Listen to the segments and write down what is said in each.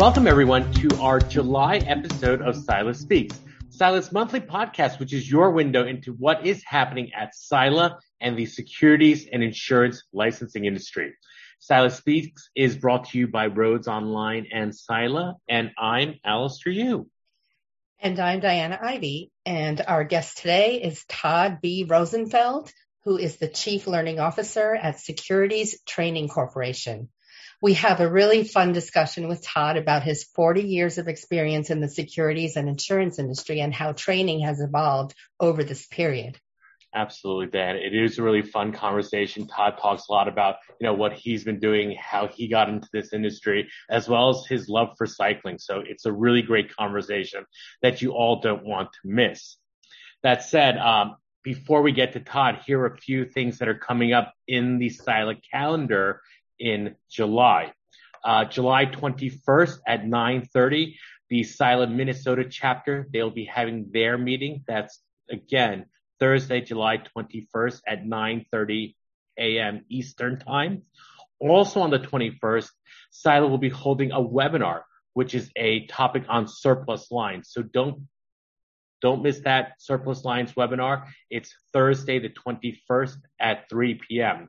Welcome everyone to our July episode of Silas Speaks, Silas monthly podcast, which is your window into what is happening at Sila and the securities and insurance licensing industry. Silas Speaks is brought to you by Rhodes Online and Sila, and I'm Allister Yu. And I'm Diana Ivy, and our guest today is Todd B. Rosenfeld, who is the Chief Learning Officer at Securities Training Corporation. We have a really fun discussion with Todd about his 40 years of experience in the securities and insurance industry and how training has evolved over this period. Absolutely, Dan. It is a really fun conversation. Todd talks a lot about, you know, what he's been doing, how he got into this industry, as well as his love for cycling. So it's a really great conversation that you all don't want to miss. That said, um, before we get to Todd, here are a few things that are coming up in the Sila calendar in July. Uh, July 21st at 9:30, the Sila Minnesota chapter they'll be having their meeting. That's again Thursday, July 21st at 9:30 a.m. Eastern Time. Also on the 21st, Sila will be holding a webinar, which is a topic on surplus lines. So don't don't miss that surplus lines webinar. It's Thursday, the 21st at 3 p.m.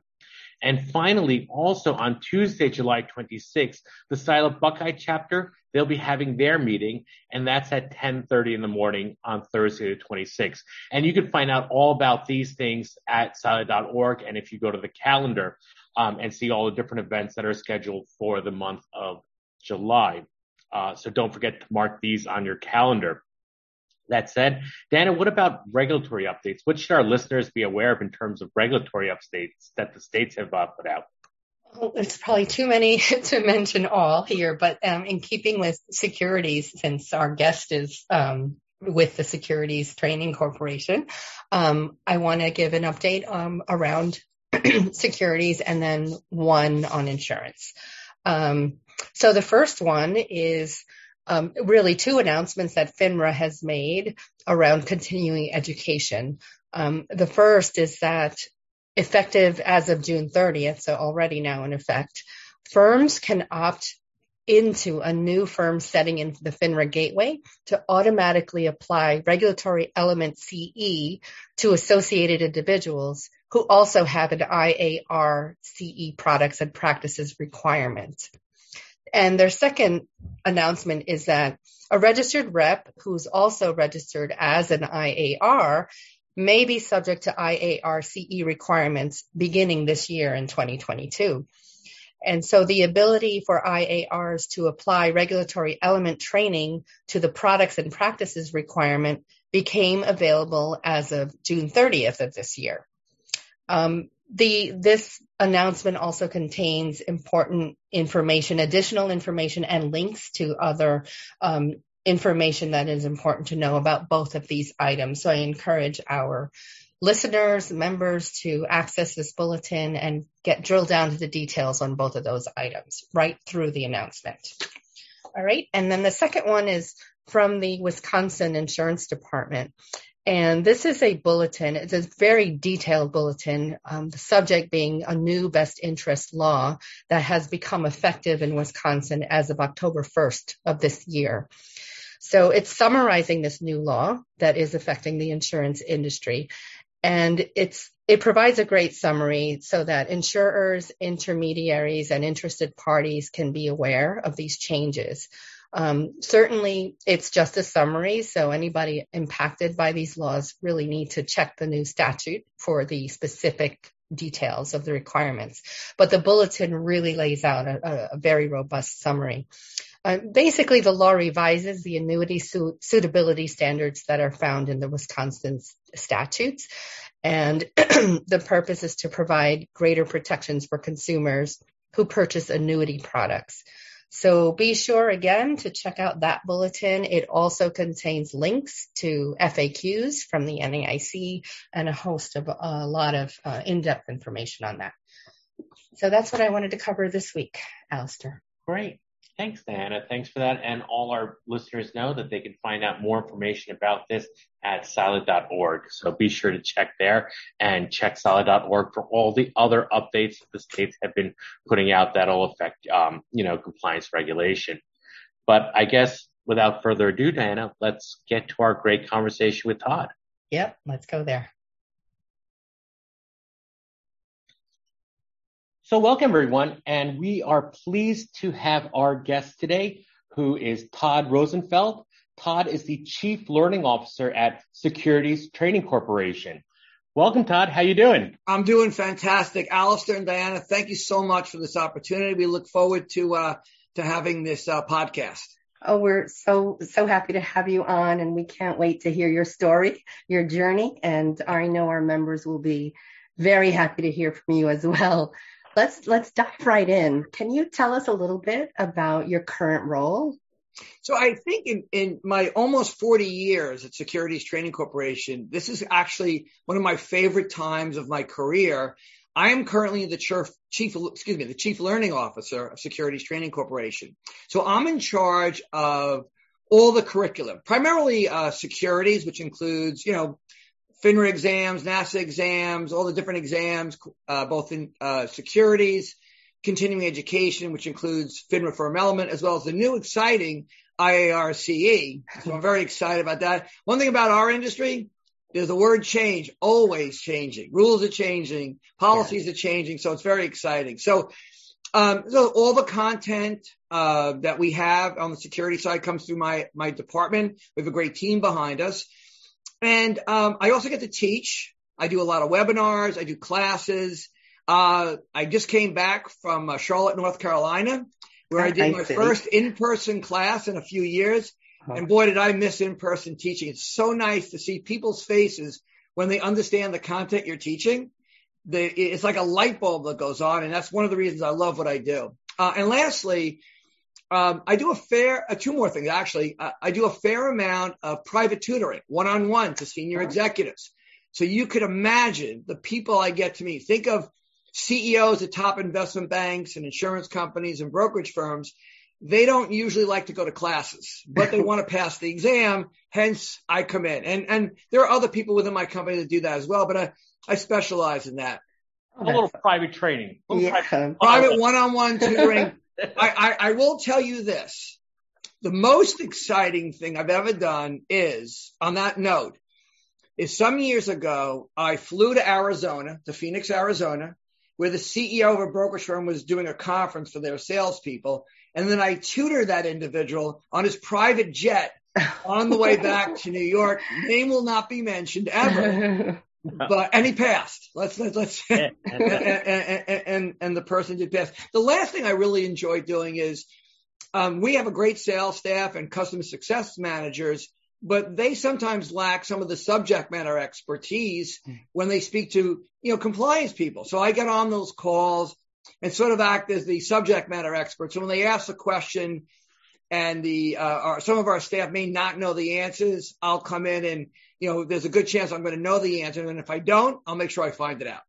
And finally, also on Tuesday, July 26th, the Sila Buckeye chapter, they'll be having their meeting, and that's at 10:30 in the morning on Thursday, the 26th. And you can find out all about these things at sila.org. And if you go to the calendar um, and see all the different events that are scheduled for the month of July. Uh, so don't forget to mark these on your calendar. That said, Dana, what about regulatory updates? What should our listeners be aware of in terms of regulatory updates that the states have uh, put out? Well, it's probably too many to mention all here, but um, in keeping with securities, since our guest is um, with the Securities Training Corporation, um, I want to give an update um, around securities and then one on insurance. Um, so the first one is um, really two announcements that FINRA has made around continuing education. Um, the first is that effective as of June 30th, so already now in effect, firms can opt into a new firm setting in the FINRA gateway to automatically apply regulatory element CE to associated individuals who also have an IAR CE products and practices requirement. And their second announcement is that a registered rep who's also registered as an IAR may be subject to IAR CE requirements beginning this year in 2022. And so the ability for IARs to apply regulatory element training to the products and practices requirement became available as of June 30th of this year. Um, the this announcement also contains important information, additional information, and links to other um, information that is important to know about both of these items. So I encourage our listeners, members to access this bulletin and get drilled down to the details on both of those items right through the announcement. All right. And then the second one is from the Wisconsin Insurance Department. And this is a bulletin. It's a very detailed bulletin. Um, the subject being a new best interest law that has become effective in Wisconsin as of October 1st of this year. So it's summarizing this new law that is affecting the insurance industry. And it's, it provides a great summary so that insurers, intermediaries, and interested parties can be aware of these changes. Um, certainly, it's just a summary, so anybody impacted by these laws really need to check the new statute for the specific details of the requirements. But the bulletin really lays out a, a very robust summary. Uh, basically, the law revises the annuity su- suitability standards that are found in the Wisconsin statutes. And the purpose is to provide greater protections for consumers who purchase annuity products. So be sure again to check out that bulletin. It also contains links to FAQs from the NAIC and a host of a lot of uh, in-depth information on that. So that's what I wanted to cover this week, Allister. Great. Thanks, Diana. Thanks for that. And all our listeners know that they can find out more information about this at sila.org. So be sure to check there and check sila.org for all the other updates that the states have been putting out that'll affect, um, you know, compliance regulation. But I guess without further ado, Diana, let's get to our great conversation with Todd. Yep, let's go there. So welcome everyone, and we are pleased to have our guest today, who is Todd Rosenfeld. Todd is the Chief Learning Officer at Securities Training Corporation. Welcome, Todd. How you doing? I'm doing fantastic. Allister and Diana, thank you so much for this opportunity. We look forward to uh, to having this uh, podcast. Oh, we're so so happy to have you on, and we can't wait to hear your story, your journey, and I know our members will be very happy to hear from you as well. Let's let's dive right in. Can you tell us a little bit about your current role? So I think in, in my almost 40 years at Securities Training Corporation, this is actually one of my favorite times of my career. I am currently the chief, chief, excuse me, the chief learning officer of Securities Training Corporation. So I'm in charge of all the curriculum, primarily uh, securities, which includes, you know, FINRA exams, NASAA exams, all the different exams, uh, both in uh, securities, continuing education, which includes FINRA firm element, as well as the new exciting IARCE. So I'm very excited about that. One thing about our industry, there's the word change, always changing. Rules are changing, policies yeah. are changing. So it's very exciting. So, um, so all the content, uh, that we have on the security side comes through my, my department. We have a great team behind us. And, um, I also get to teach. I do a lot of webinars. I do classes. Uh, I just came back from uh, Charlotte, North Carolina, where I did my first in-person class in a few years. Uh-huh. And boy, did I miss in-person teaching. It's so nice to see people's faces when they understand the content you're teaching. They, it's like a light bulb that goes on. And that's one of the reasons I love what I do. Uh, and lastly, um, I do a fair, uh, two more things actually. Uh, I do a fair amount of private tutoring, one-on-one to senior executives. So you could imagine the people I get to meet. Think of CEOs at top investment banks and insurance companies and brokerage firms, they don't usually like to go to classes, but they want to pass the exam. Hence, I come in. And and there are other people within my company that do that as well, but I, I specialize in that. A little private training. Little yeah. private, private one-on-one tutoring. I, I, I will tell you this. The most exciting thing I've ever done is, on that note, is some years ago, I flew to Arizona, to Phoenix, Arizona, where the CEO of a brokerage firm was doing a conference for their salespeople. And then I tutored that individual on his private jet on the way back to New York. Name will not be mentioned ever. But and he passed. Let's let's let's and, and, and, the person did pass. The last thing I really enjoy doing is um, we have a great sales staff and customer success managers but they sometimes lack some of the subject matter expertise hmm. when they speak to, you know, compliance people. So I get on those calls and sort of act as the subject matter expert. So when they ask a question and the, uh, our, some of our staff may not know the answers, I'll come in and, you know, there's a good chance I'm going to know the answer. And if I don't, I'll make sure I find it out.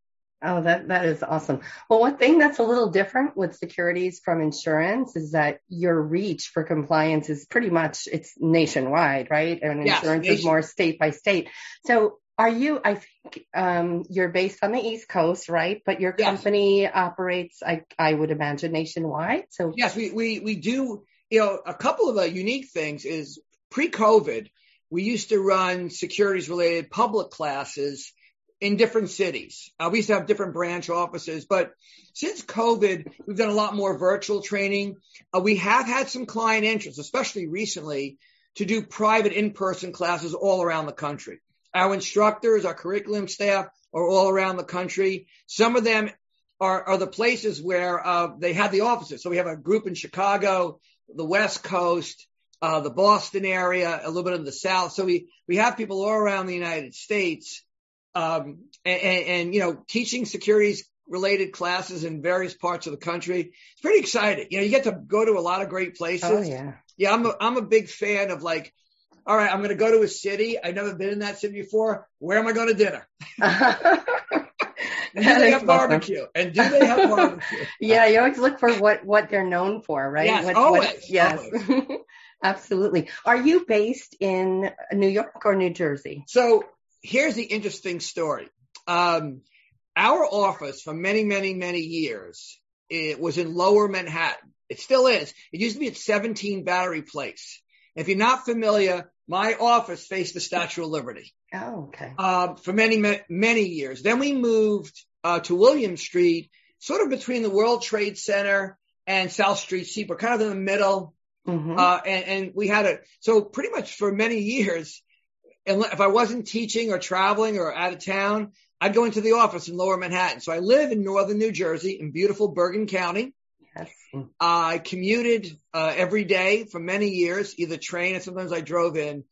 Oh, that, that is awesome. Well, one thing that's a little different with securities from insurance is that your reach for compliance is pretty much, it's nationwide, right? And yes, insurance nation. is more state by state. So are you, I think, um, you're based on the East Coast, right? But your company yes. operates, I, I would imagine nationwide. So yes, we, we, we do, you know, a couple of the unique things is pre-COVID, we used to run securities related public classes in different cities. Uh, we used to have different branch offices, but since COVID, we've done a lot more virtual training. Uh, we have had some client interest, especially recently, to do private in-person classes all around the country. Our instructors, our curriculum staff are all around the country. Some of them are, are the places where uh, they have the offices. So we have a group in Chicago, the West Coast, uh, the Boston area, a little bit in the South. So we, we have people all around the United States um, and, and, you know, teaching securities related classes in various parts of the country. It's pretty exciting. You know, you get to go to a lot of great places. Oh, yeah. Yeah. I'm a, I'm a big fan of like, all right, I'm going to go to a city. I've never been in that city before. Where am I going to dinner? do they have barbecue? And do they have barbecue? yeah, you always look for what what they're known for, right? Yes, what, always. What, yes, always. absolutely. Are you based in New York or New Jersey? So here's the interesting story. Um, our office for many, many, many years, it was in lower Manhattan. It still is. It used to be at 17 Battery Place. If you're not familiar, my office faced the Statue of Liberty. Oh, okay. Uh, for many, many years. Then we moved uh, to William Street, sort of between the World Trade Center and South Street Seaport, kind of in the middle. Mm-hmm. Uh, and, and, we had a, so pretty much for many years, if I wasn't teaching or traveling or out of town, I'd go into the office in lower Manhattan. So I live in northern New Jersey in beautiful Bergen County. Yes. I commuted uh, every day for many years, either train and sometimes I drove in.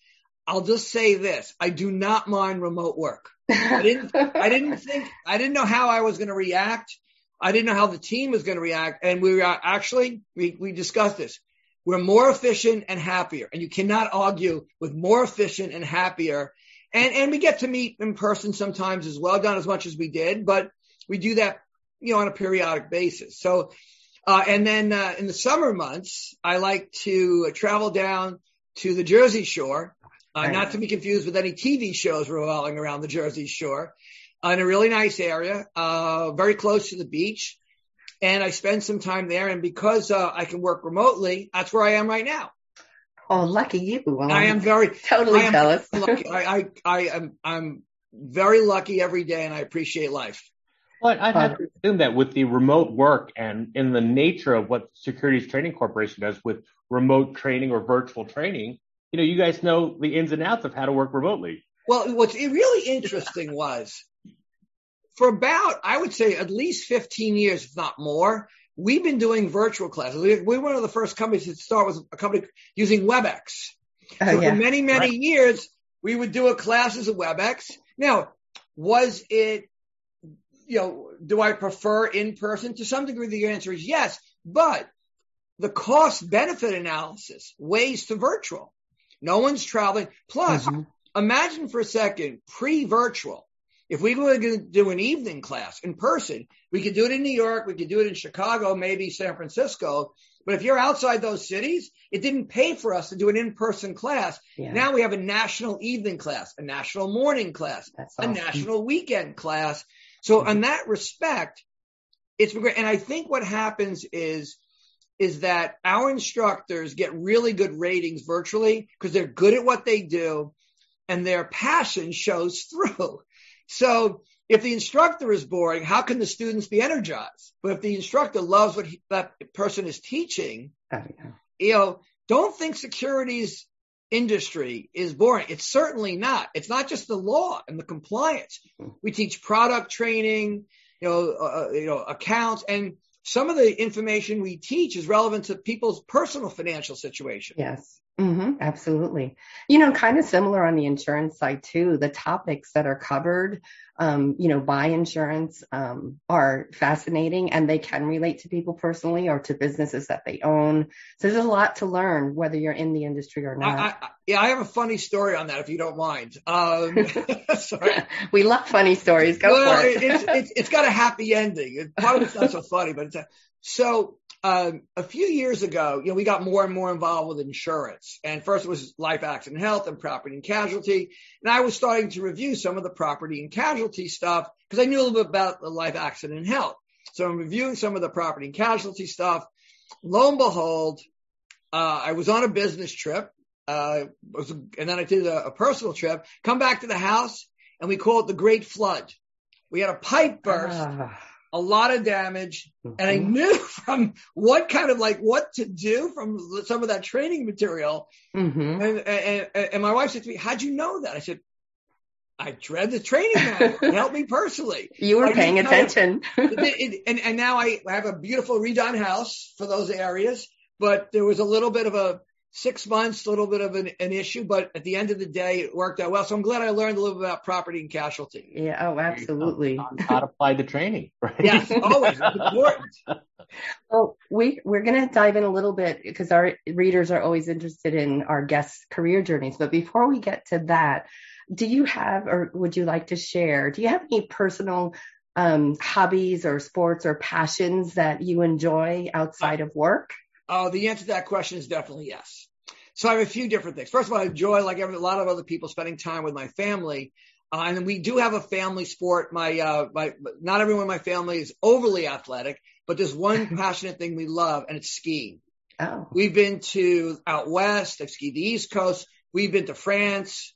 I'll just say this. I do not mind remote work. I didn't, I didn't think, I didn't know how I was going to react. I didn't know how the team was going to react. And we were actually, we, we discussed this. We're more efficient and happier. And you cannot argue with more efficient and happier. And, and we get to meet in person sometimes as well, not as much as we did, but we do that, you know, on a periodic basis. So, uh, and then, uh, in the summer months, I like to travel down to the Jersey Shore, uh, not to be confused with any TV shows revolving around the Jersey Shore, uh, in a really nice area, uh, very close to the beach and I spend some time there. And because uh, I can work remotely, that's where I am right now. Oh, lucky you! Well, I am very totally I am jealous. lucky. I, I, I am I'm very lucky every day, and I appreciate life. But I'd have to assume that with the remote work and in the nature of what Securities Training Corporation does with remote training or virtual training, you know, you guys know the ins and outs of how to work remotely. Well, what's really interesting was for about, I would say at least 15 years, if not more, we've been doing virtual classes. We, we're one of the first companies to start with a company using WebEx. Uh, so yeah. for many, many right. years, we would do a class as a WebEx. Now, was it, you know, do I prefer in person? To some degree, the answer is yes, but the cost benefit analysis weighs to virtual. No one's traveling. Plus, mm-hmm. imagine for a second, pre virtual, if we were going to do an evening class in person, we could do it in New York, we could do it in Chicago, maybe San Francisco. But if you're outside those cities, it didn't pay for us to do an in-person class. Yeah. Now we have a national evening class, a national morning class, awesome. a national weekend class. So mm-hmm. in that respect, it's been great. And I think what happens is, is that our instructors get really good ratings virtually because they're good at what they do and their passion shows through. So if the instructor is boring, how can the students be energized? But if the instructor loves what he, that person is teaching, you know, don't think securities industry is boring. It's certainly not. It's not just the law and the compliance. We teach product training, you know, uh, uh, you know, accounts, and some of the information we teach is relevant to people's personal financial situation. Yes. Mm-hmm, absolutely. You know, kind of similar on the insurance side too. The topics that are covered, um, you know, by insurance um, are fascinating and they can relate to people personally or to businesses that they own. So there's a lot to learn whether you're in the industry or not. I, I, yeah, I have a funny story on that if you don't mind. Um, sorry. we love funny stories. Go well, for it. it's, it's, it's got a happy ending. Part of it's not so funny, but it's a, so um, a few years ago, you know, we got more and more involved with insurance. And first it was life, accident, health, and property and casualty. And I was starting to review some of the property and casualty stuff because I knew a little bit about the life, accident, and health. So I'm reviewing some of the property and casualty stuff. Lo and behold, uh, I was on a business trip, uh, was, and then I did a, a personal trip. Come back to the house, and we call it the Great Flood. We had a pipe burst. Ah a lot of damage. Mm-hmm. And I mm-hmm. knew from what kind of like what to do from some of that training material. Mm-hmm. And, and, and, my wife said to me, how'd you know that? I said, I read the training manual. Help me personally. You were I paying attention. it, it, and, and now I have a beautiful redone house for those areas, but there was a little bit of a, six months, a little bit of an, an, issue, but at the end of the day, it worked out well. So I'm glad I learned a little bit about property and casualty. Yeah. Oh, absolutely. How to apply the training, right? Yes, always important. Well, we, we're going to dive in a little bit because our readers are always interested in our guests' career journeys. But before we get to that, do you have, or would you like to share, do you have any personal um, hobbies or sports or passions that you enjoy outside of work? Uh, the answer to that question is definitely yes. So I have a few different things. First of all, I enjoy, like every, a lot of other people, spending time with my family. Uh, and we do have a family sport. My, uh, my, not everyone in my family is overly athletic, but there's one passionate thing we love and it's skiing. Oh. We've been to out west. I've skied the East Coast. We've been to France.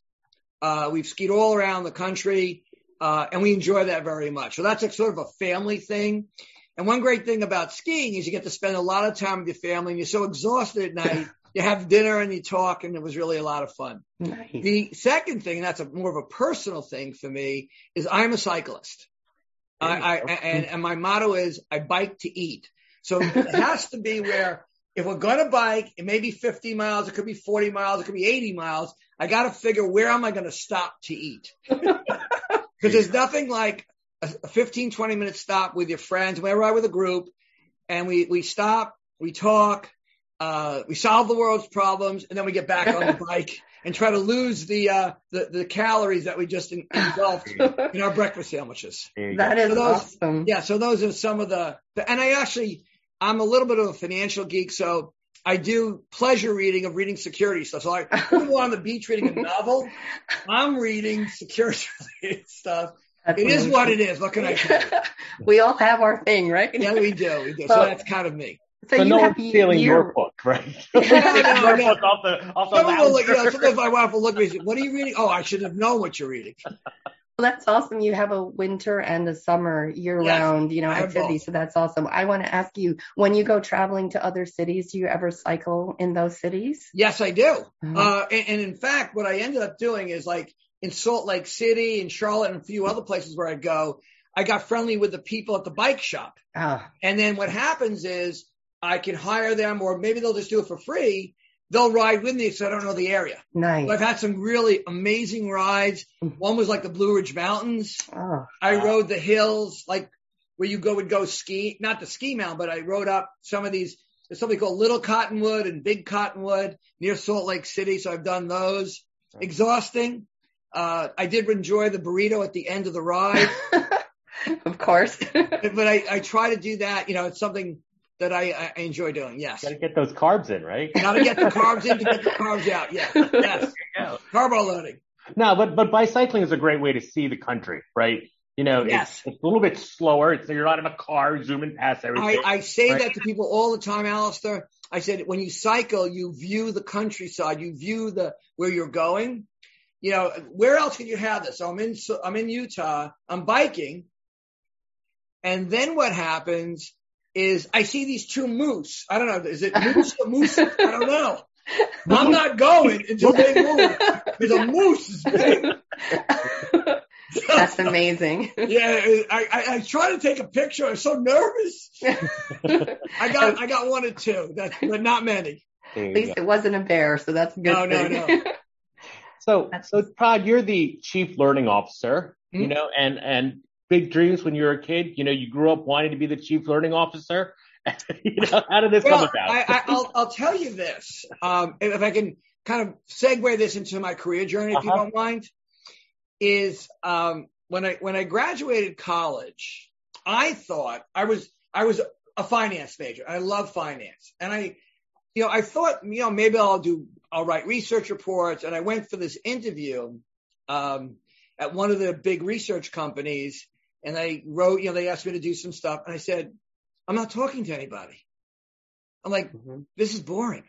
Uh, we've skied all around the country, uh, and we enjoy that very much. So that's a sort of a family thing. And one great thing about skiing is you get to spend a lot of time with your family, and you're so exhausted at night. you have dinner and you talk, and it was really a lot of fun. Nice. The second thing, and that's a more of a personal thing for me, is I'm a cyclist. I, I and, and my motto is I bike to eat. So it has to be where if we're going to bike, it may be 50 miles, it could be 40 miles, it could be 80 miles. I got to figure where am I going to stop to eat? Because there's nothing like a 15, 20 minute stop with your friends. We ride with a group and we, we stop, we talk, uh, we solve the world's problems and then we get back on the bike and try to lose the, uh, the, the calories that we just engulfed in our breakfast sandwiches. That is So those- awesome. Yeah. So those are some of the, and I actually, I'm a little bit of a financial geek. So I do pleasure reading of reading security stuff. So like people on the beach reading a novel, I'm reading security related stuff. That's It is amazing. what it is. What can I do? we all have our thing, right? Yeah, we do. We do. So Well- that's kind of me. So, So you no have one's stealing year- your book, right? No, Stealing no, no. off the off the Someone will look, you know, sometimes my wife will look at me and say, what are you reading? Oh, I should have known what you're reading. Well, that's awesome. You have a winter and a summer year Yes, round, you know, activity. So that's awesome. I want to ask you, when you go traveling to other cities, do you ever cycle in those cities? Yes, I do. Mhm. Uh, and, and in fact, what I ended up doing is like in Salt Lake City and Charlotte and a few other places where I go, I got friendly with the people at the bike shop. Oh, And then what happens is I can hire them or maybe they'll just do it for free. They'll ride with me because I don't know the area. nice. I've had some really amazing rides. Mm. One was like the Blue Ridge Mountains. Oh, I Wow. rode the hills, like where you go would go ski, not the ski mountain, but I rode up some of these. There's something called Little Cottonwood and Big Cottonwood near Salt Lake City. So I've done those. Exhausting. Uh, I did enjoy the burrito at the end of the ride, of course. but I, I try to do that. You know, it's something that I, I enjoy doing. Yes. Got to get those carbs in, right? Got to get the carbs in to get the carbs out. Yes. Yes. Yeah. Carbo loading. No, but but bicycling is a great way to see the country, right? You know, it's- Yes. it's, a little bit slower. It's, you're not in a car zooming past I, everything. I say Right. that to people all the time, Allister. I said, when you cycle, you view the countryside, you view the, where you're going. You know, where else can you have this? So I'm in, so I'm in Utah, I'm biking. And then what happens is I see these two moose. I don't know. Is it moose or moose? I don't know. I'm not going until they move because a moose is big. That's amazing. Yeah, I, I, I tried to take a picture. I was so nervous. I got I got one or two, that, but not many. There At least go. it wasn't a bear, so that's a good No, no, no. So, That's- so Todd, you're the chief learning officer, you Mhm. know, and, and big dreams when you were a kid, you know, you grew up wanting to be the chief learning officer. you know, how did this Well, come about? I, I, I'll I'll tell you this. Um, if I can kind of segue this into my career journey, if you Uh-huh. don't mind, is um, when I when I graduated college, I thought I was I was a finance major. I love finance, and I, you know, I thought you know maybe I'll do I'll write research reports, and I went for this interview um, at one of the big research companies, and I wrote you know they asked me to do some stuff, and I said I'm not talking to anybody. I'm like Mhm. this is boring.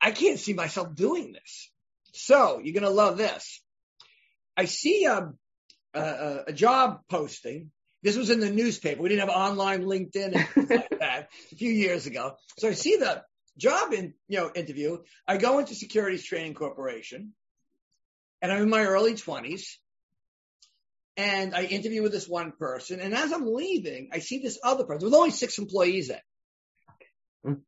I can't see myself doing this. So you're going to love this. I see a, a, a job posting. This was in the newspaper. We didn't have online LinkedIn and like that a few years ago. So I see the job in, you know, interview. I go into Securities Training Corporation and I'm in my early twenties and I interview with this one person. And as I'm leaving, I see this other person. There was only six employees there. Hmm.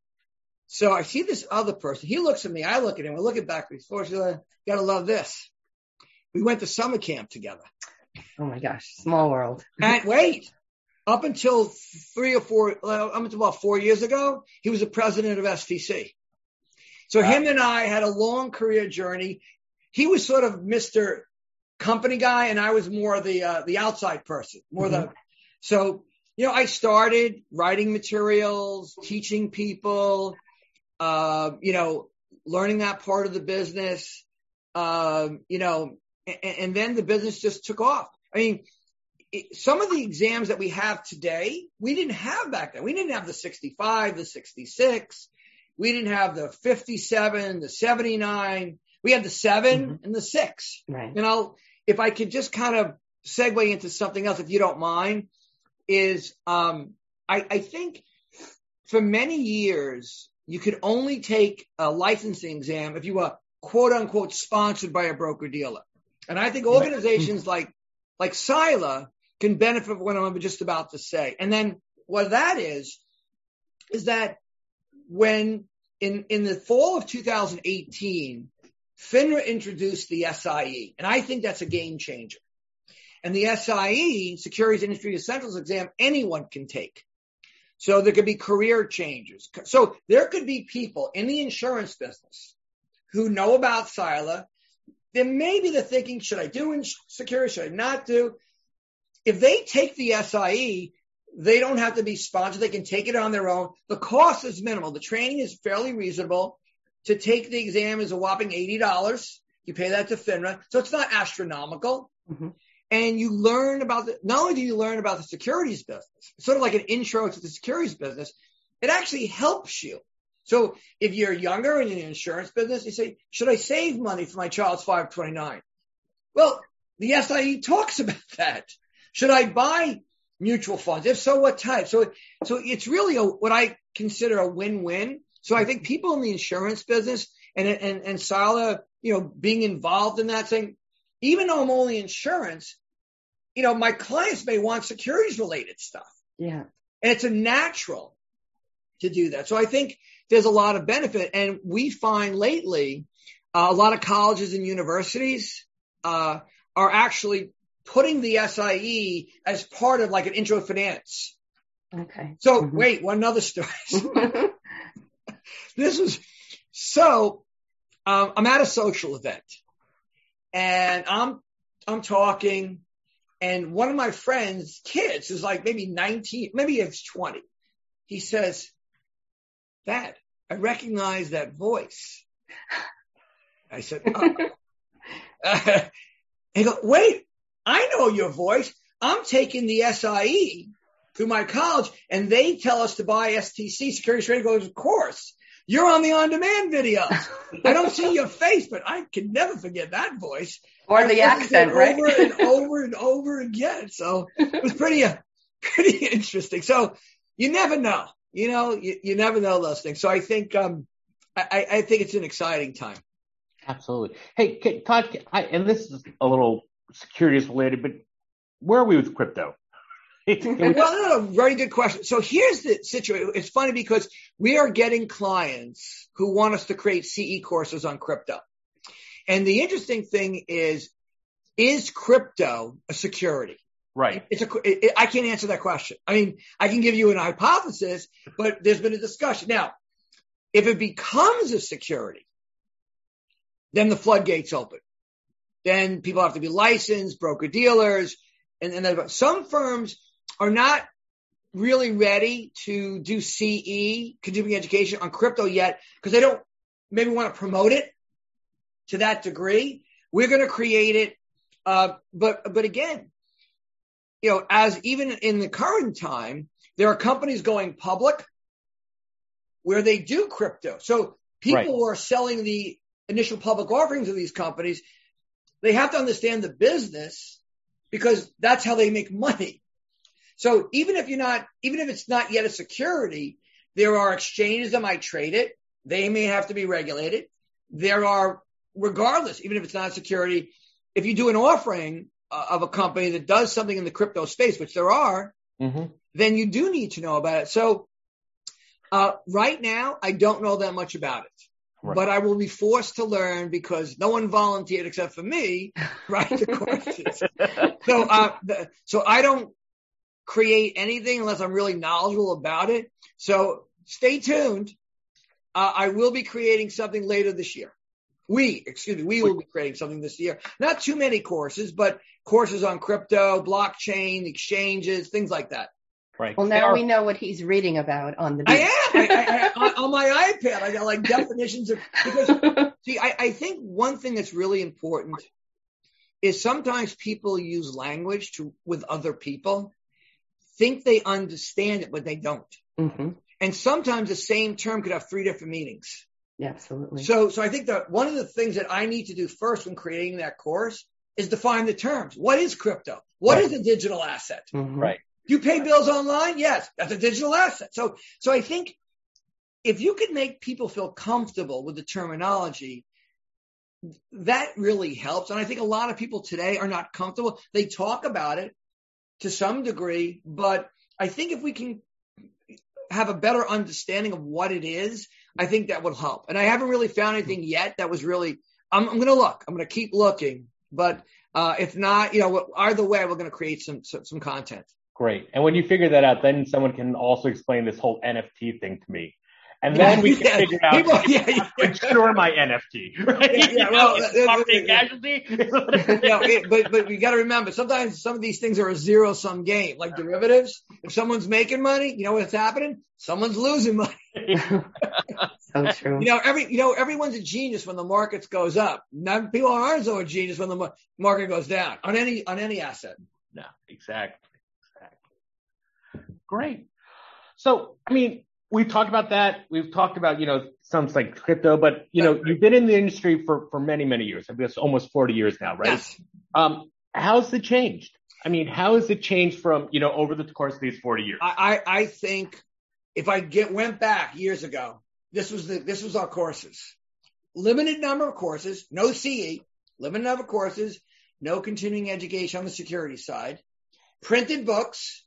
So I see this other person. He looks at me. I look at him. I look at back. Fortunately, gotta love this. We went to summer camp together. Oh my gosh, small world. And wait, up until three or four, up until about four years ago, he was the president of STC. So Wow. him and I had a long career journey. He was sort of Mr. Company guy, and I was more the uh, the outside person, more the. So you know, I started writing materials, teaching people, uh, you know, learning that part of the business, um, you know, and, and then the business just took off. I mean, it, some of the exams that we have today, we didn't have back then. We didn't have the 65, the 66. We didn't have the 57, the 79. We had the 7 mm-hmm. and the six. Right. You know, if I could just kind of segue into something else, if you don't mind, is um, I, I think for many years you could only take a licensing exam if you were quote unquote sponsored by a broker dealer. And I think organizations like like SILA can benefit from what I'm just about to say. And then what that is, is that when in, in the fall of 2018, FINRA introduced the SIE, and I think that's a game changer. And the SIE, Securities Industry Essentials exam, anyone can take. So there could be career changes. So there could be people in the insurance business who know about SILA. Then maybe they're thinking, should I do security? Should I not do? If they take the SIE, they don't have to be sponsored. They can take it on their own. The cost is minimal. The training is fairly reasonable. To take the exam is a whopping $80. You pay that to FINRA. So it's not astronomical. Mm-hmm. And you learn about the, not only do you learn about the securities business, sort of like an intro to the securities business, it actually helps you. So if you're younger and in the insurance business, you say, should I save money for my child's 529? Well, the SIE talks about that. Should I buy mutual funds? If so, what type? So, so it's really a, what I consider a win-win. So I think people in the insurance business and, and, and SILA, you know, being involved in that thing, even though I'm only insurance, you know, my clients may want securities related stuff. Yeah. And it's a natural to do that. So I think there's a lot of benefit. And we find lately, uh, a lot of colleges and universities, uh, are actually putting the SIE as part of like an intro finance. Okay. So mm-hmm. wait, one other story. this was so um, I'm at a social event and I'm I'm talking and one of my friends' kids is like maybe 19, maybe it's 20. He says, Dad, I recognize that voice. I said, oh. uh, he goes, wait, I know your voice. I'm taking the SIE through my college and they tell us to buy STC security trading goes, of course. You're on the on-demand videos. I don't see your face, but I can never forget that voice. Or the accent, right? Over and over and over again. So it was pretty, uh, pretty interesting. So you never know, you know, you, you never know those things. So I think, um, I, I think it's an exciting time. Absolutely. Hey, Todd, I, and this is a little securities related, but where are we with crypto? well, no, no, very good question. So here's the situation. It's funny because we are getting clients who want us to create CE courses on crypto. And the interesting thing is, is crypto a security? Right. It's a, it, I can't answer that question. I mean, I can give you an hypothesis, but there's been a discussion. Now, if it becomes a security, then the floodgates open. Then people have to be licensed, broker dealers, and, and some firms are not really ready to do CE, continuing education on crypto yet, because they don't maybe want to promote it to that degree. We're going to create it. Uh, but, but again, you know, as even in the current time, there are companies going public where they do crypto. So people right. who are selling the initial public offerings of these companies, they have to understand the business because that's how they make money. So even if you're not, even if it's not yet a security, there are exchanges that might trade it. They may have to be regulated. There are, regardless, even if it's not a security, if you do an offering uh, of a company that does something in the crypto space, which there are, mm-hmm. then you do need to know about it. So uh, right now, I don't know that much about it. Right. But I will be forced to learn because no one volunteered except for me, right? The courses. so, uh, the, so I don't create anything unless I'm really knowledgeable about it. So stay tuned. Uh, I will be creating something later this year. We, excuse me, we will be creating something this year. Not too many courses, but courses on crypto, blockchain, exchanges, things like that. Right. Well, now we know what he's reading about on the. Beach. I am I, I, on my iPad. I got like definitions of because see, I, I think one thing that's really important is sometimes people use language to with other people, think they understand it, but they don't. Mm-hmm. And sometimes the same term could have three different meanings. Yeah, absolutely. So, so I think that one of the things that I need to do first when creating that course is define the terms. What is crypto? What Right. is a digital asset? Mhm. Right. You pay bills online? Yes, that's a digital asset. So, so I think if you could make people feel comfortable with the terminology, that really helps. And I think a lot of people today are not comfortable. They talk about it to some degree, but I think if we can have a better understanding of what it is, I think that would help. And I haven't really found anything yet that was really, I'm, I'm going to look, I'm going to keep looking, but uh, if not, you know, either way, we're going to create some, some, some content. Great. And when you figure that out, then someone can also explain this whole NFT thing to me. And then we can Yeah, figure out people- if yeah, I to yeah. insure my NFT. Right? Yeah, yeah, You know, well, is it property uh, casualty? you it, but but you got to remember, sometimes some of these things are a zero sum game, like derivatives. If someone's making money, you know what's happening? Someone's losing money. so true. You know, every you know everyone's a genius when the markets goes up. Now people aren't so a genius when the market goes down on any on any asset. No, exactly. Great. So, I mean, we've talked about that. We've talked about, you know, some like crypto, but you know, you've been in the industry for, for many, many years. I guess almost 40 years now, right? Yes. Um, how's it changed? I mean, how has it changed from, you know, over the course of these 40 years? I, I I think if I get went back years ago, this was the this was our courses. Limited number of courses, no CE, limited number of courses, no continuing education on the security side, printed books,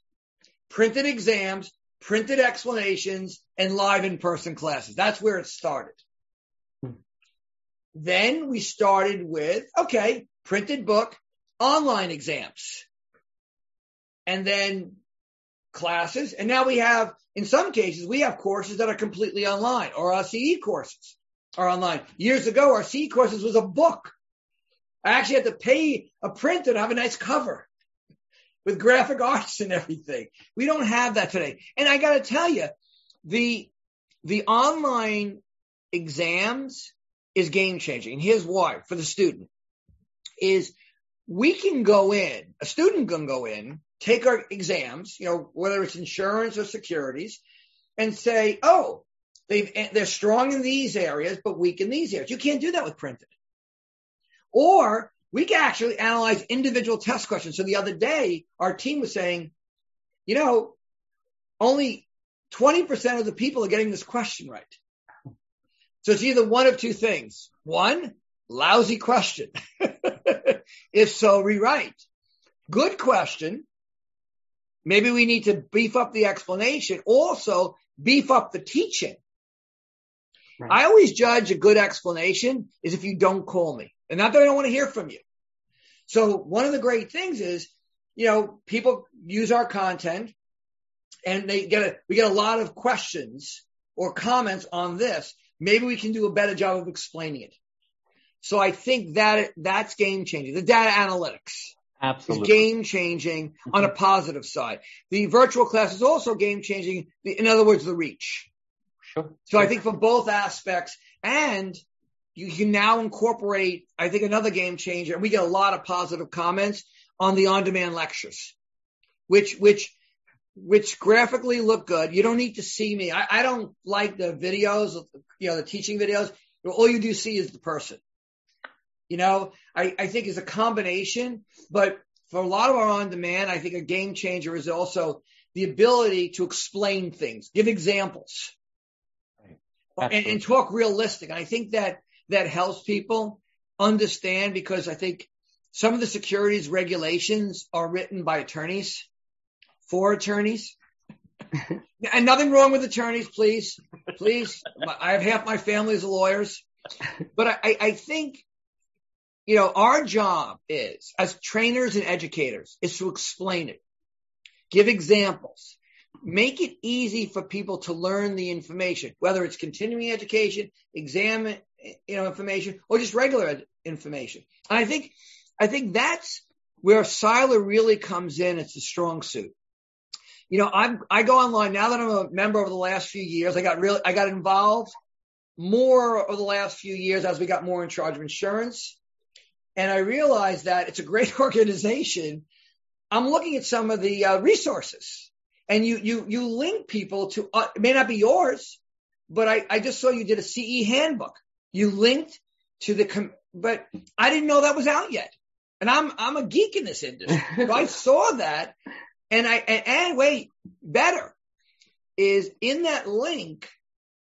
printed exams, printed explanations, and live in-person classes. That's where it started. Hmm. Then we started with, okay, printed book, online exams. And then classes. And now we have, in some cases, we have courses that are completely online or our CE courses are online. Years ago, our CE courses was a book. I actually had to pay a printer to have a nice cover with graphic arts and everything. We don't have that today. And I got to tell you, the, the online exams is game changing. Here's why for the student is we can go in, a student can go in, take our exams, you know, whether it's insurance or securities and say, oh, they've, they're strong in these areas, but weak in these areas. You can't do that with printed. Or we can actually analyze individual test questions. So the other day, our team was saying, you know, only 20% of the people are getting this question right. So it's either one of two things. One, lousy question. if so, rewrite. Good question. Maybe we need to beef up the explanation. Also, beef up the teaching. Right. I always judge a good explanation is if you don't call me. And not that I don't want to hear from you. So one of the great things is, you know, people use our content and they get a, we get a lot of questions or comments on this. Maybe we can do a better job of explaining it. So I think that that's game changing. The data analytics is Absolutely. game changing on a positive side. The virtual class is also game changing. In other words, the reach. Sure. So I think for both aspects and you can now incorporate, I think another game changer, and we get a lot of positive comments on the on-demand lectures, which, which, which graphically look good. You don't need to see me. I, I don't like the videos, you know, the teaching videos. All you do see is the person. You know, I, I think is a combination, but for a lot of our on demand, I think a game changer is also the ability to explain things, give examples and, and talk realistic. And I think that that helps people understand because I think some of the securities regulations are written by attorneys for attorneys. and nothing wrong with attorneys, please, please. I have half my family as lawyers, but I, I think, you know, our job is as trainers and educators is to explain it, give examples, make it easy for people to learn the information, whether it's continuing education, exam, you know, information, or just regular information. And I think, I think that's where SILA really comes in. It's a strong suit. You know, I'm, I go online now that I'm a member over the last few years. I got really, I got involved more over the last few years as we got more in charge of insurance and I realized that it's a great organization. I'm looking at some of the uh, resources and you, you, you link people to, uh, it may not be yours, but I, I just saw you did a CE handbook. You linked to the, com- but I didn't know that was out yet. And I'm, I'm a geek in this industry. so I saw that and I, and, and wait, better is in that link,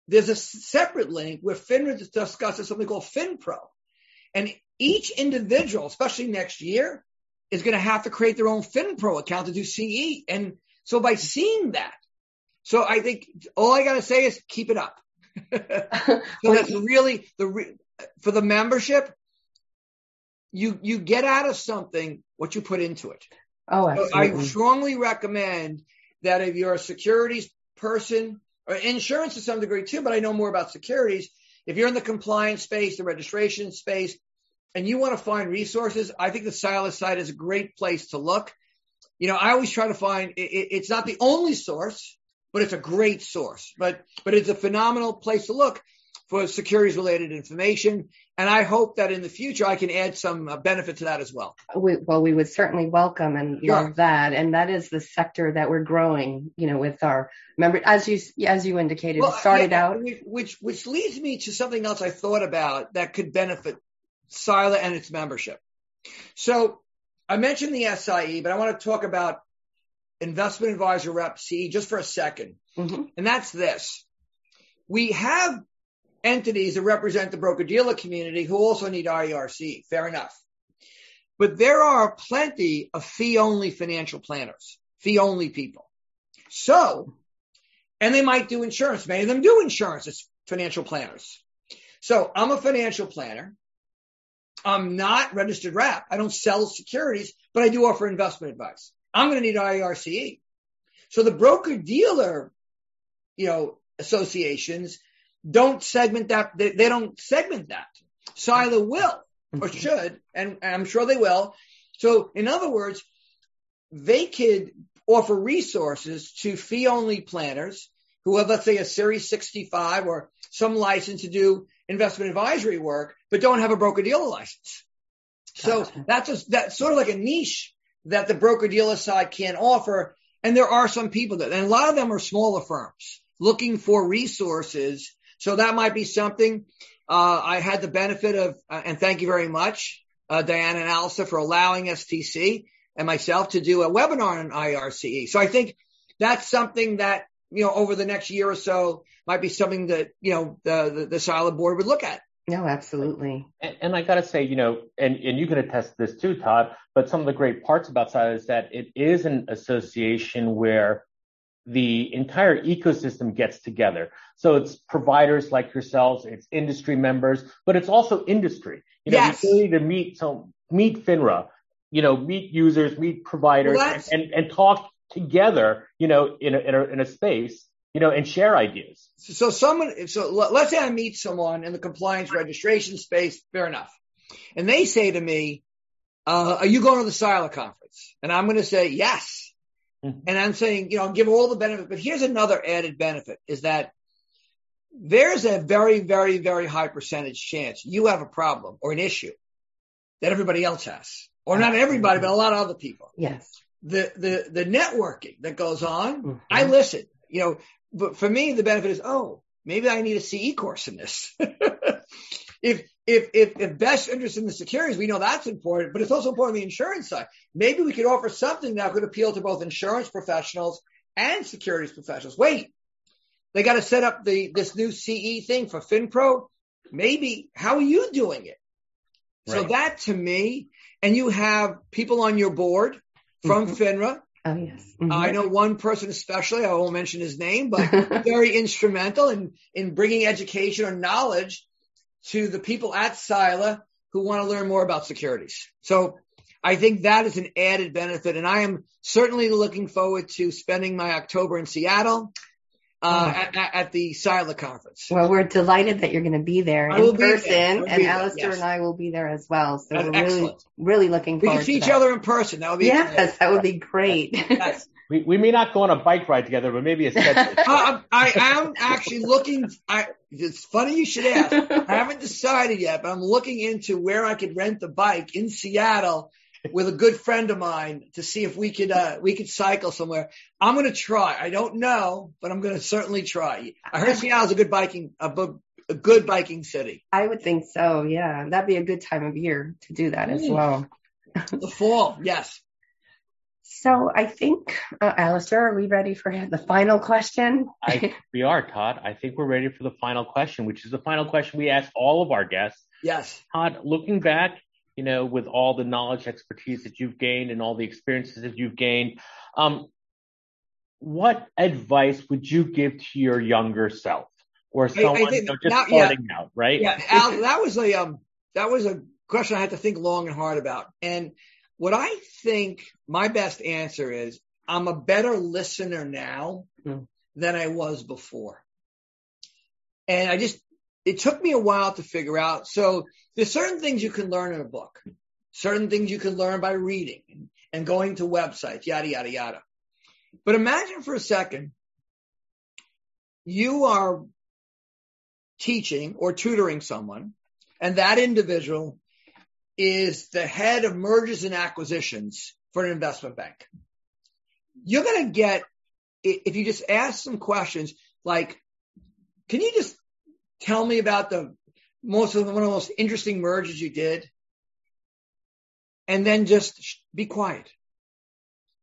there's a separate link where FINRA discusses something called FinPro. And each individual, especially next year, is going to have to create their own FinPro account to do CE. And so by seeing that, so I think all I got to say is keep it up. so that's really the, for the membership, you, you get out of something what you put into it. Oh, absolutely. So I strongly recommend that if you're a securities person or insurance to some degree too, but I know more about securities. If you're in the compliance space, the registration space, and you want to find resources, I think the SILA's site is a great place to look. You know, I always try to find it, it's not the only source, but it's a great source. But but it's a phenomenal place to look for securities related information. And I hope that in the future I can add some uh, benefit to that as well. We, well, we would certainly welcome and sure. love that. And that is the sector that we're growing, you know, with our member, as you, as you indicated, well, started yeah, out. Which, which leads me to something else I thought about that could benefit SILA and its membership. So I mentioned the SIE, but I want to talk about investment advisor rep CE just for a 2nd mm-hmm. And that's this. We have entities that represent the broker dealer community who also need IERC. Fair enough. But there are plenty of fee only financial planners, fee only people. So, and they might do insurance. Many of them do insurance as financial planners. So I'm a financial planner. I'm not registered rep. I don't sell securities, but I do offer investment advice. I'm going to need IAR CE. So the broker dealer, you know, associations don't segment that. They, they don't segment that. SILA will or should, and, and I'm sure they will. So in other words, they could offer resources to fee only planners who have, let's say, a Series 65 or some license to do investment advisory work, but don't have a broker dealer license. So that's a, that's sort of like a niche that the broker dealer side can't offer. And there are some people that, and a lot of them are smaller firms looking for resources so that might be something. Uh, I had the benefit of, uh, and thank you very much, uh, Diana and Alisa for allowing STC and myself to do a webinar on IAR CE. So I think that's something that, you know, over the next year or so might be something that, you know, the, the, the SILA board would look at. No, absolutely. And, and I got to say, you know, and, and you can attest to this too, Todd, but some of the great parts about SILA is that it is an association where the entire ecosystem gets together. So it's providers like yourselves, it's industry members, but it's also industry. You know, yes. the ability to meet, so meet FINRA, you know, meet users, meet providers and, and, and, talk together, you know, in a, in a, in a space, you know, and share ideas. So someone, so let's say I meet someone in the compliance registration space, fair enough. And they say to me, uh, are you going to the SILA conference? And I'm going to say, yes. Mm-hmm. And I'm saying, you know, give all the benefit, but here's another added benefit is that there's a very, very, very high percentage chance you have a problem or an issue that everybody else has, or not everybody, but a lot of other people. Yes. The, the, the networking that goes on, mm-hmm. I listen, you know, but for me, the benefit is, oh, maybe I need a CE course in this. if, if, if, if best interest in the securities, we know that's important, but it's also important on the insurance side. Maybe we could offer something that could appeal to both insurance professionals and securities professionals. Wait, they got to set up the, this new CE thing for FinPro. Maybe how are you doing it? Right. So that to me, and you have people on your board from mm-hmm. FINRA. Oh yes. Mm-hmm. I know one person especially, I won't mention his name, but very instrumental in, in bringing education or knowledge to the people at SILA who want to learn more about securities. So I think that is an added benefit. And I am certainly looking forward to spending my October in Seattle. Uh, at, at, the SILA conference. Well, we're delighted that you're going to be there I in will be there. person, I'll and Allister yes. and I will be there as well. So That's we're really, excellent. really looking We forward can see each that. other in person. That would be Yes, that would be great. Yes. We, we may not go on a bike ride together, but maybe a sketch. Uh, I am actually looking. I, it's funny you should ask. I haven't decided yet, but I'm looking into where I could rent the bike in Seattle with a good friend of mine to see if we could uh, we could cycle somewhere. I'm going to try. I don't know, but I'm going to certainly try. I heard Seattle's a good biking a, bu- a good biking city. I would think so. Yeah, that'd be a good time of year to do that as Mm. well. The fall, yes. So I think, uh, Allister, are we ready for the final question? I, we are, Todd. I think we're ready for the final question, which is the final question we ask all of our guests. Yes. Todd, looking back, you know, with all the knowledge, expertise that you've gained and all the experiences that you've gained, um, what advice would you give to your younger self or someone think you know, just yeah. starting out, right? Yeah, Al, that was a um, that was a question I had to think long and hard about. And what I think my best answer is, I'm a better listener now Hmm. than I was before. And I just, it took me a while to figure out. So there's certain things you can learn in a book, certain things you can learn by reading and, going to websites, yada, yada, yada. But imagine for a second, you are teaching or tutoring someone, and that individual is the head of mergers and acquisitions for an investment bank. You're going to get, if you just ask some questions like, can you just tell me about the most of one of the most interesting mergers you did? And then just sh- be quiet.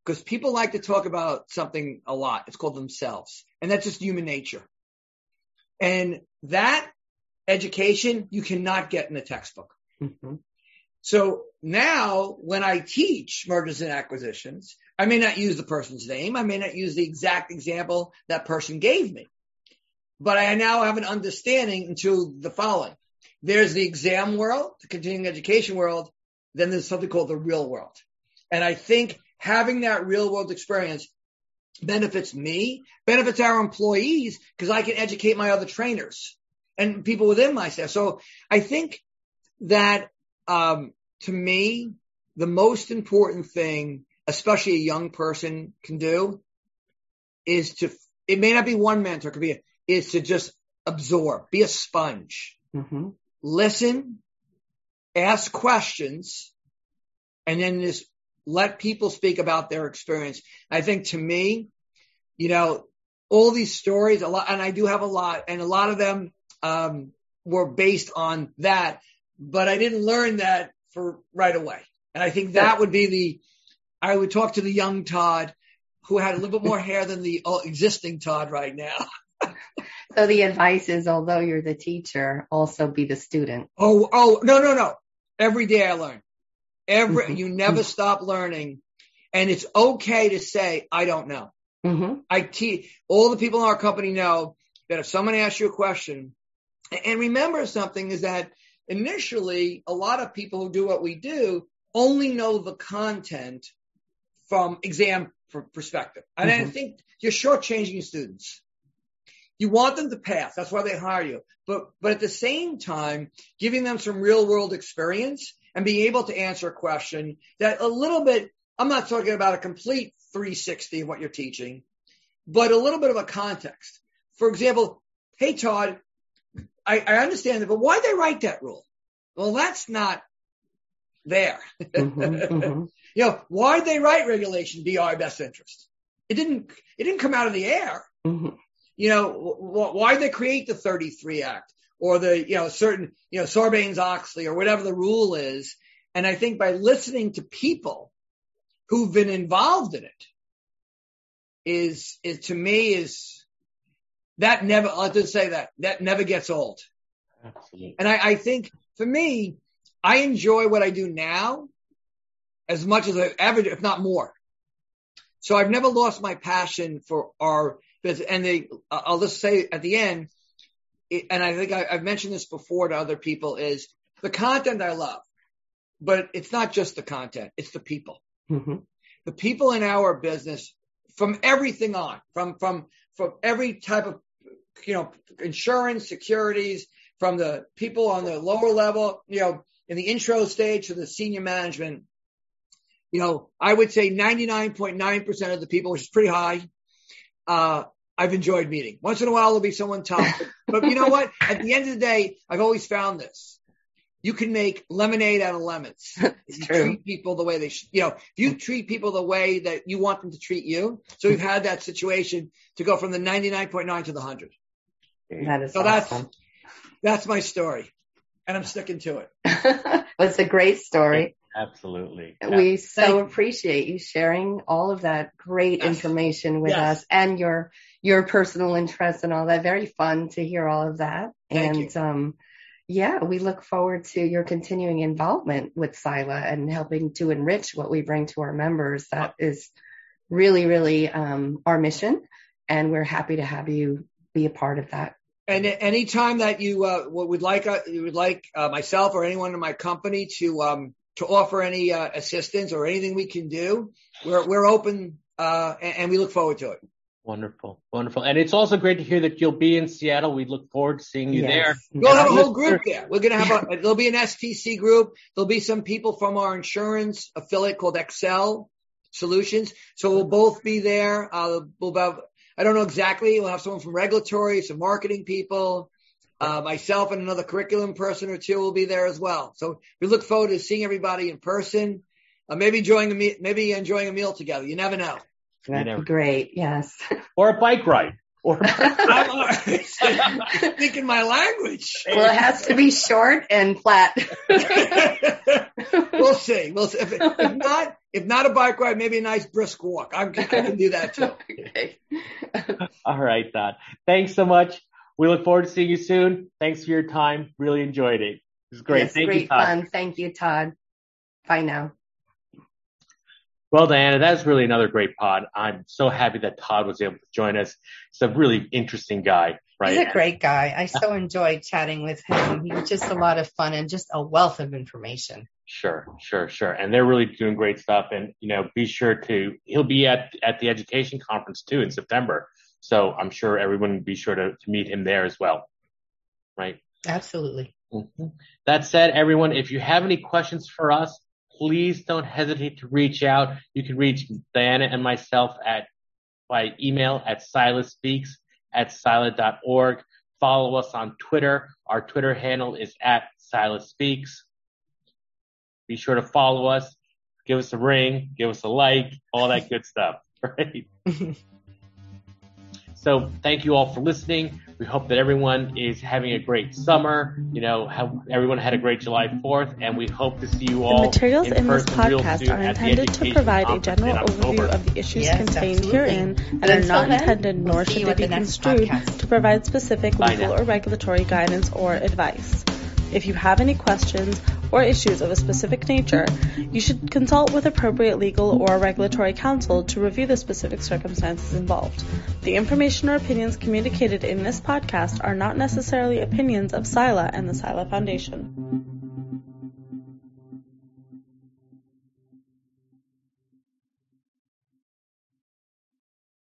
Because people like to talk about something a lot. It's called themselves. And that's just human nature. And that education you cannot get in a textbook. Mhm. So now when I teach mergers and acquisitions, I may not use the person's name. I may not use the exact example that person gave me, but I now have an understanding into the following. There's the exam world, the continuing education world. Then there's something called the real world. And I think having that real world experience benefits me, benefits our employees because I can educate my other trainers and people within my staff. So I think that um, to me, the most important thing, especially a young person can do, is to. It may not be one mentor, it could be is to just absorb, be a sponge, Mhm. listen, ask questions, and then just let people speak about their experience. I think to me, you know, all these stories, a lot, and I do have a lot, and a lot of them um, were based on that, but I didn't learn that for right away. And I think that would be the, I would talk to the young Todd who had a little bit more hair than the existing Todd right now. So the advice is, although you're the teacher, also be the student. Oh, oh, no, no, no. Every day I learn. Every, Mhm. you never stop learning. And it's okay to say, I don't know. hmm I teach all the people in our company know that if someone asks you a question, and remember something is that initially a lot of people who do what we do only know the content from exam perspective. And I Mhm. think you're shortchanging students. You want them to pass. That's why they hire you. But, but at the same time, giving them some real world experience and being able to answer a question that a little bit, I'm not talking about a complete 360 of what you're teaching, but a little bit of a context. For example, hey Todd, I, I understand that, but why'd they write that rule? Well, that's not there. Mhm, mhm. You know, why'd they write regulation be our best interest? It didn't, it didn't come out of the air. Mhm. You know, wh- why'd they create the 33 Act or the, you know, certain, you know, Sarbanes-Oxley or whatever the rule is. And I think by listening to people who've been involved in it is, is to me is that never, I'll just say that, that never gets old. Absolutely. And I, I think for me, I enjoy what I do now as much as I ever, if not more. So I've never lost my passion for our And they, I'll just say at the end, and I think I, I've mentioned this before to other people is the content I love, but it's not just the content. It's the people Mhm. the people in our business from everything on, from, from from every type of, you know, insurance, securities, from the people on the lower level, you know, in the intro stage to the senior management. You know, I would say 99.9% of the people, which is pretty high, uh, I've enjoyed meeting. Once in a while, there'll be someone tough, but, but you know what? At the end of the day, I've always found this you can make lemonade out of lemons. If you true. treat people the way they should, you know, if you treat people the way that you want them to treat you. So we've had that situation to go from the 99.9 to the 100. That is So that's, awesome. that's my story and I'm sticking to it. it's a great story. Absolutely. We so appreciate you sharing all of that great information with Yes. us and your your personal interests and all that. Very fun to hear all of that. Thank and um yeah, we look forward to your continuing involvement with SILA and helping to enrich what we bring to our members. That is really, really um, our mission, and we're happy to have you be a part of that. And anytime that you uh, would like, uh, you would like uh, myself or anyone in my company to um, to offer any uh, assistance or anything we can do, we're we're open uh, and, and we look forward to it. Wonderful, wonderful. And it's also great to hear that you'll be in Seattle. We look forward to seeing you there. We'll have a whole group there. We're gonna have a there'll be an STC group. There'll be some people from our insurance affiliate called XCEL Solutions. So we'll both be there. Uh, we'll have I don't know exactly. We'll have someone from regulatory, some marketing people. Uh, myself and another curriculum person or two will be there as well. So we look forward to seeing everybody in person. Uh, maybe enjoying a me- maybe enjoying a meal together. You never know. That'd never- be great. Yes. Or a bike ride. Or I'm thinking my language. well, it has to be short and flat. we'll see. We'll see. If, if not, if not a bike ride, maybe a nice brisk walk. I'm, I can do that too. okay. all right, Don. Thanks so much. We look forward to seeing you soon. Thanks for your time. Really enjoyed it. It was great. Yes, Thank great you, Todd. fun. Thank you, Todd. Bye now. Well, Diana, that's really another great pod. I'm so happy that Todd was able to join us. He's a really interesting guy, right? He's a great guy. I so enjoyed chatting with him. He was just a lot of fun and just a wealth of information. Sure, sure, sure. And they're really doing great stuff. And, you know, be sure to, he'll be at, at the education conference too in September. So I'm sure everyone will be sure to, to meet him there as well. Right. Absolutely. hmm That said, everyone, if you have any questions for us, please don't hesitate to reach out. You can reach Diana and myself at by email at silasspeaks at sila.org. Follow us on Twitter. Our Twitter handle is at silasspeaks. Be sure to follow us, give us a ring, give us a like, all that good stuff, right? So thank you all for listening. We hope that everyone is having a great summer. You know, have, everyone had a great July 4th, and we hope to see you all. The all materials in, in this podcast are intended to provide a general overview of the issues Yes, contained absolutely. herein And and are not then, intended we'll nor should they be the construed podcast. to provide specific Bye legal now. or regulatory guidance or advice. If you have any questions or issues of a specific nature, you should consult with appropriate legal or regulatory counsel to review the specific circumstances involved. The information or opinions communicated in this podcast are not necessarily opinions of SILA and the SILA Foundation.